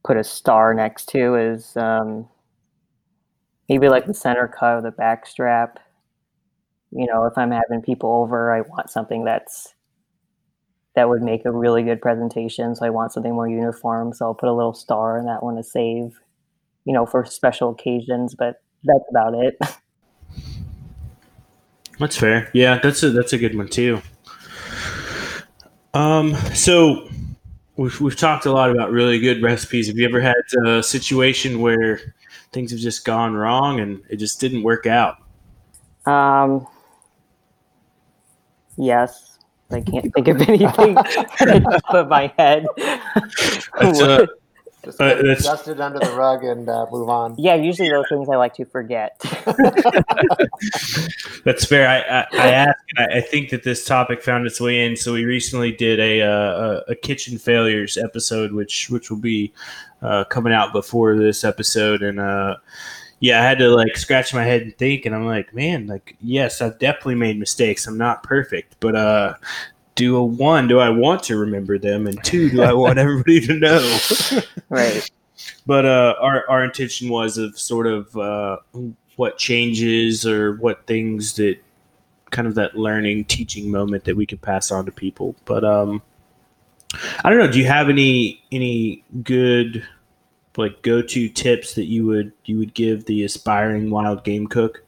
put a star next to is um, maybe like the center cut of the back strap. You know, if I'm having people over, I want something that's that would make a really good presentation. So I want something more uniform. So I'll put a little star in that one to save, you know, for special occasions. But that's about it. That's fair. Yeah, that's a that's a good one too. Um, so we've we've talked a lot about really good recipes. Have you ever had a situation where things have just gone wrong and it just didn't work out? Um, yes, I can't think of anything put my head. That's, Just Uh, put it- dust it under the rug and uh, move on. yeah, usually those things I like to forget. That's fair. I I, I asked. And I, I think that this topic found its way in. So we recently did a uh, a, a kitchen failures episode, which which will be uh, coming out before this episode, and uh, yeah, I had to like scratch my head and think, and I'm like, man, like yes, I've definitely made mistakes. I'm not perfect, but uh, do a one, do I want to remember them, and two, do I want everybody to know? right. but uh, our our intention was of sort of uh, what changes or what things that kind of that learning teaching moment that we could pass on to people. But um, I don't know. Do you have any any good like go to tips that you would you would give the aspiring wild game cook?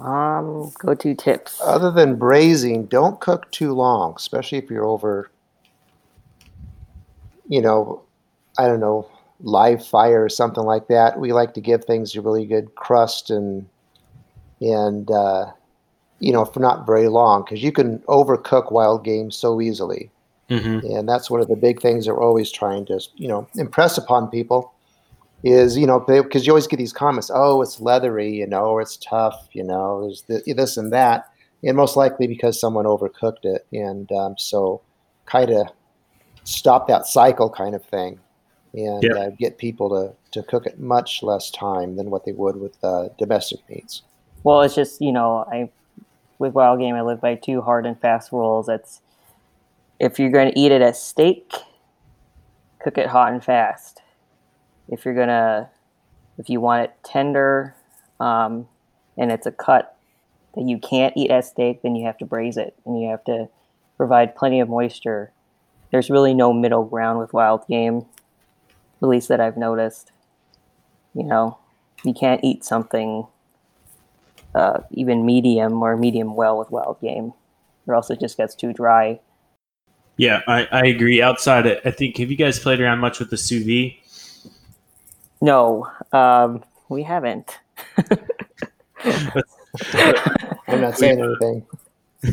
Um, go to tips. Other than braising, don't cook too long, especially if you're over, you know, I don't know, live fire or something like that. We like to give things a really good crust and and uh, you know for not very long because you can overcook wild game so easily, Mm-hmm. and that's one of the big things that we're always trying to you know impress upon people is you know because you always get these comments oh it's leathery you know or it's tough you know there's th- this and that and most likely because someone overcooked it and um, so kind of stop that cycle kind of thing and Yeah. uh, get people to, to cook it much less time than what they would with uh, domestic meats Well, it's just you know, I with wild game, I live by two hard and fast rules. It's if you're going to eat it as steak, cook it hot and fast. If you're gonna, if you want it tender, um, and it's a cut that you can't eat as steak, then you have to braise it, and you have to provide plenty of moisture. There's really no middle ground with wild game, at least that I've noticed. You know, you can't eat something uh, even medium or medium well with wild game, or else it just gets too dry. Yeah, I, I agree. Outside, I think have you guys played around much with the sous vide? No, um, we haven't. i'm not saying anything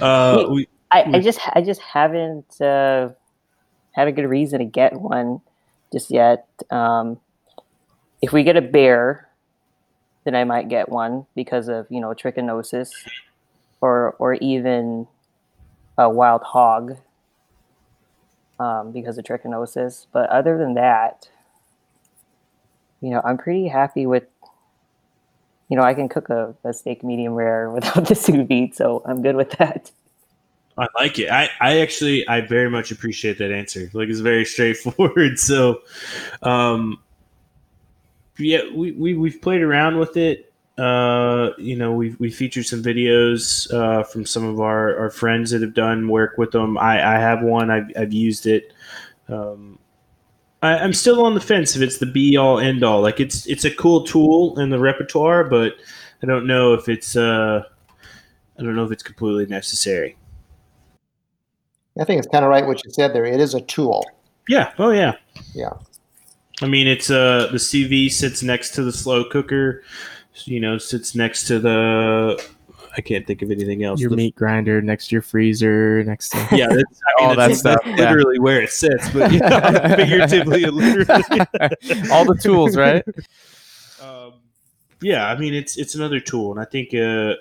uh, we, I, I just I just haven't uh, had a good reason to get one just yet. Um, if we get a bear, then I might get one because of you know trichinosis, or or even a wild hog um, because of trichinosis. But other than that, you know, I'm pretty happy with. You know, I can cook a, a steak medium rare without the sous vide, so I'm good with that. I like it. I, I actually I very much appreciate that answer. Like it's very straightforward. So, um, yeah, we, we we've played around with it. Uh, you know, we we featured some videos uh, from some of our, our friends that have done work with them. I, I have one. I've I've used it. Um, I, I'm still on the fence if it's the be all end all. Like it's it's a cool tool in the repertoire, but I don't know if it's uh I don't know if it's completely necessary. i think it's kind of right what you said there it is a tool Yeah. Oh yeah. Yeah. I mean, it's uh the sous vide sits next to the slow cooker. You know, sits next to the. I can't think of anything else. Your The- meat grinder next to your freezer, next to Yeah, that's, I mean, All that stuff, That's yeah. literally where it sits, but you know, figuratively literally. all the tools, right? um, yeah, I mean, it's it's another tool, and I think uh,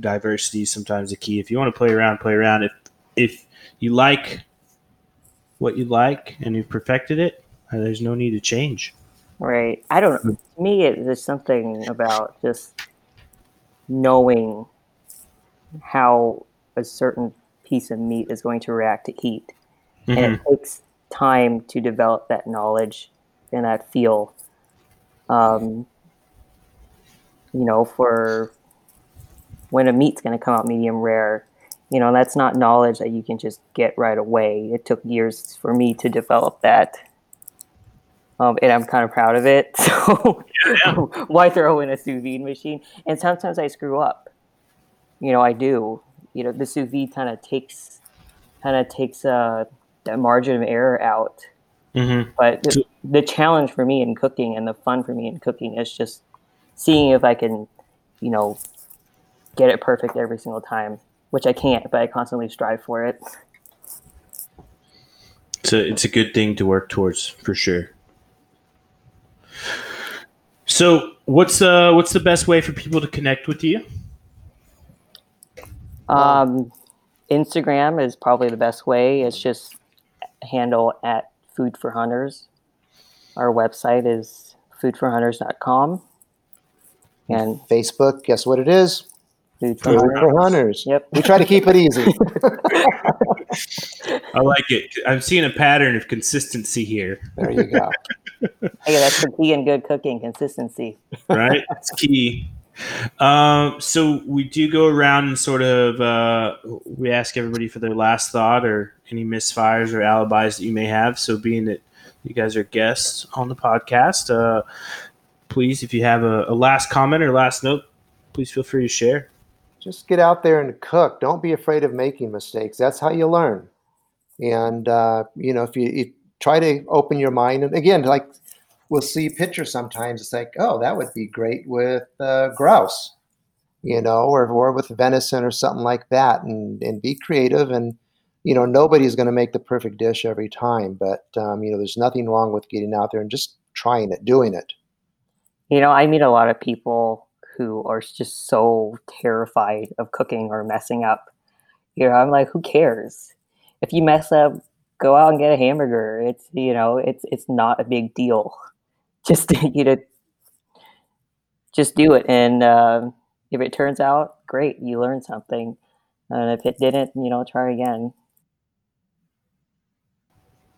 diversity is sometimes the key. If you want to play around, play around. If if you like what you like and you've perfected it, uh, there's no need to change. Right. I don't know. To me, it, there's something about just knowing how a certain piece of meat is going to react to heat. and it takes time to develop that knowledge and that feel. Um, you know, for when a meat's going to come out medium rare, you know, that's not knowledge that you can just get right away. It took years for me to develop that. Um, and I'm kind of proud of it. So why throw in a sous vide machine? And sometimes I screw up. You know, I do. You know, the sous vide kind of takes kind of takes uh, that margin of error out. Mm-hmm. But the, the challenge for me in cooking and the fun for me in cooking is just seeing if I can, you know, get it perfect every single time, which I can't, but I constantly strive for it. So it's a good thing to work towards for sure. So what's uh what's the best way for people to connect with you? Um, Instagram is probably the best way. It's just handle at Food for Hunters. Our website is foodforhunters.com. And Facebook, guess what it is? Food for Hunters. for Hunters. Yep. We try to keep it easy. I like it. I'm seeing a pattern of consistency here. there you go. Hey, that's the key in good cooking consistency. right? it's key. Um, so we do go around and sort of uh, we ask everybody for their last thought or any misfires or alibis that you may have. So being that you guys are guests on the podcast, uh, please, if you have a, a last comment or last note, please feel free to share. Just get out there and cook. Don't be afraid of making mistakes. That's how you learn. And uh, you know, if you, you try to open your mind, and again, like we'll see pictures sometimes. It's like, oh, that would be great with uh, grouse, you know, or or with venison or something like that, and and be creative. And you know, nobody's going to make the perfect dish every time, but um, you know, there's nothing wrong with getting out there and just trying it, doing it. You know, I meet a lot of people who are just so terrified of cooking or messing up. You know, I'm like, who cares? If you mess up, go out and get a hamburger. It's you know, it's it's not a big deal. Just you know, just do it, and uh, if it turns out great, you learn something. And if it didn't, you know, try again.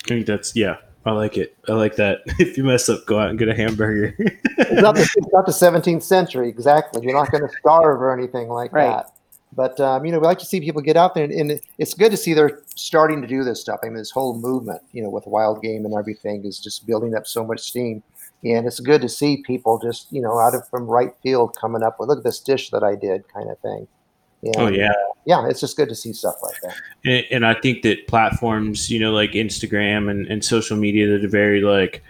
I think that's yeah. I like it. I like that. If you mess up, go out and get a hamburger. It's not, the, it's not the 17th century, exactly. You're not going to starve or anything like Right. that. But um, you know, we like to see people get out there, and, and it's good to see they're starting to do this stuff. I mean, this whole movement, you know, with wild game and everything, is just building up so much steam, and it's good to see people just, you know, out of from right field coming up with, look at this dish that I did, kind of thing. And, oh yeah. yeah, it's just good to see stuff like that. and, and I think that platforms, you know, like Instagram and, and social media that are very like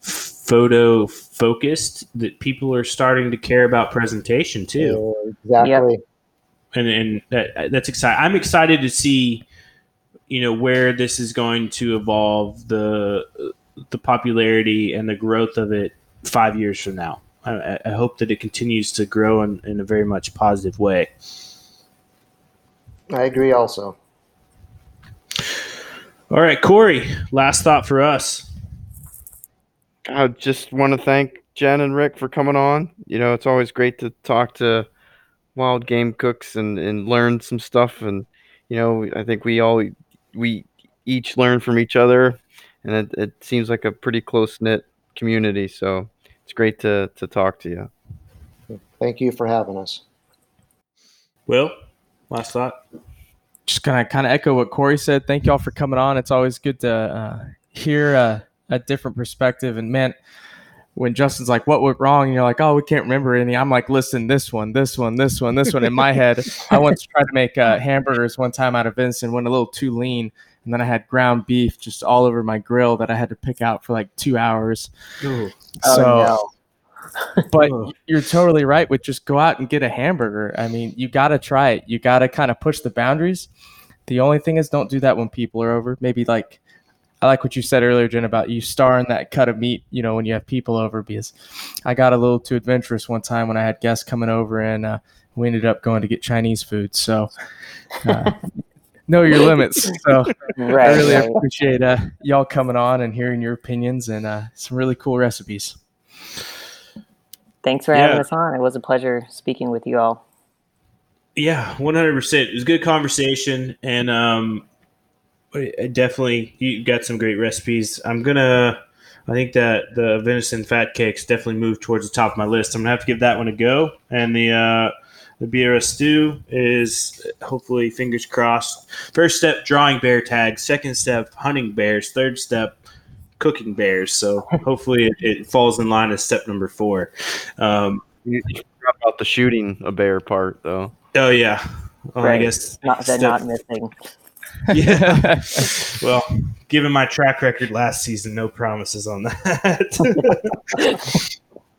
photo focused, that people are starting to care about presentation too, Uh, exactly. and and that, that's exciting. I'm excited to see, you know, where this is going to evolve the the popularity and the growth of it five years from now. I, I hope that it continues to grow in, in a very much positive way. I agree. Also, All right, Kory, last thought for us. I just want to thank Jen and Rick for coming on. You know, it's always great to talk to wild game cooks and, and learn some stuff. And, you know, I think we all, we each learn from each other and it, it seems like a pretty close knit community. So it's great to, to talk to you. thank you for having us. Will, last thought. just gonna kind of echo what Kory said. Thank y'all for coming on. It's always good to uh, hear uh, a different perspective. And man, when Justin's like, "What went wrong?" and you're like, "Oh, we can't remember any," I'm like, "Listen, this one, this one, this one, this one." In my head, I once tried to make uh, hamburgers one time out of venison, went a little too lean, and then I had ground beef just all over my grill that I had to pick out for like two hours. Oh, so no. But you're totally right with just go out and get a hamburger. I mean, you got to try it. You got to kind of push the boundaries. The only thing is, don't do that when people are over. Maybe like, I like what you said earlier, Jen, about you starring that cut of meat, you know, when you have people over, because I got a little too adventurous one time when I had guests coming over and uh, we ended up going to get Chinese food. So, uh, know your limits. So, I really right. appreciate uh, y'all coming on and hearing your opinions and uh, some really cool recipes. Thanks for having Yeah. us on. It was a pleasure speaking with you all. Yeah, one hundred percent. It was a good conversation, and um, Definitely, you got some great recipes. I'm gonna. I think that the venison fat cakes definitely moved towards the top of my list. I'm gonna have to give that one a go. And the uh, the birria stew is hopefully fingers crossed. First step, drawing bear tags. Second step, hunting bears. Third step, cooking bears. So hopefully it, it falls in line as step number four. Um, You you forgot about the shooting a bear part though. oh yeah. Well, I guess Not, they're step- not missing. yeah. well, given my track record last season, no promises on that.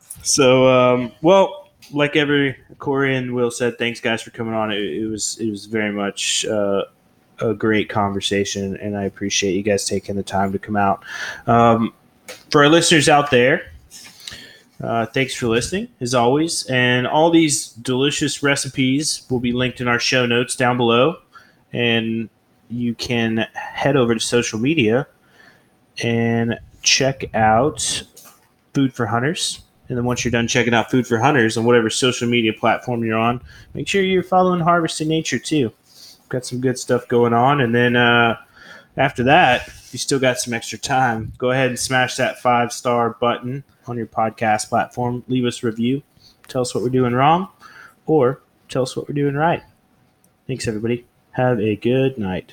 so, um, well, like every Kory and Will said, thanks guys for coming on. It, it was it was very much uh, a great conversation, and I appreciate you guys taking the time to come out. Um, for our listeners out there. Uh, thanks for listening, as always. And all these delicious recipes will be linked in our show notes down below. And you can head over to social media and check out Food for Hunters. And then once you're done checking out Food for Hunters on whatever social media platform you're on, make sure you're following Harvesting Nature too. Got some good stuff going on. And then uh, after that, you still got some extra time, go ahead and smash that five star button on your podcast platform. Leave us a review. Tell us what we're doing wrong or tell us what we're doing right. Thanks, everybody. Have a good night.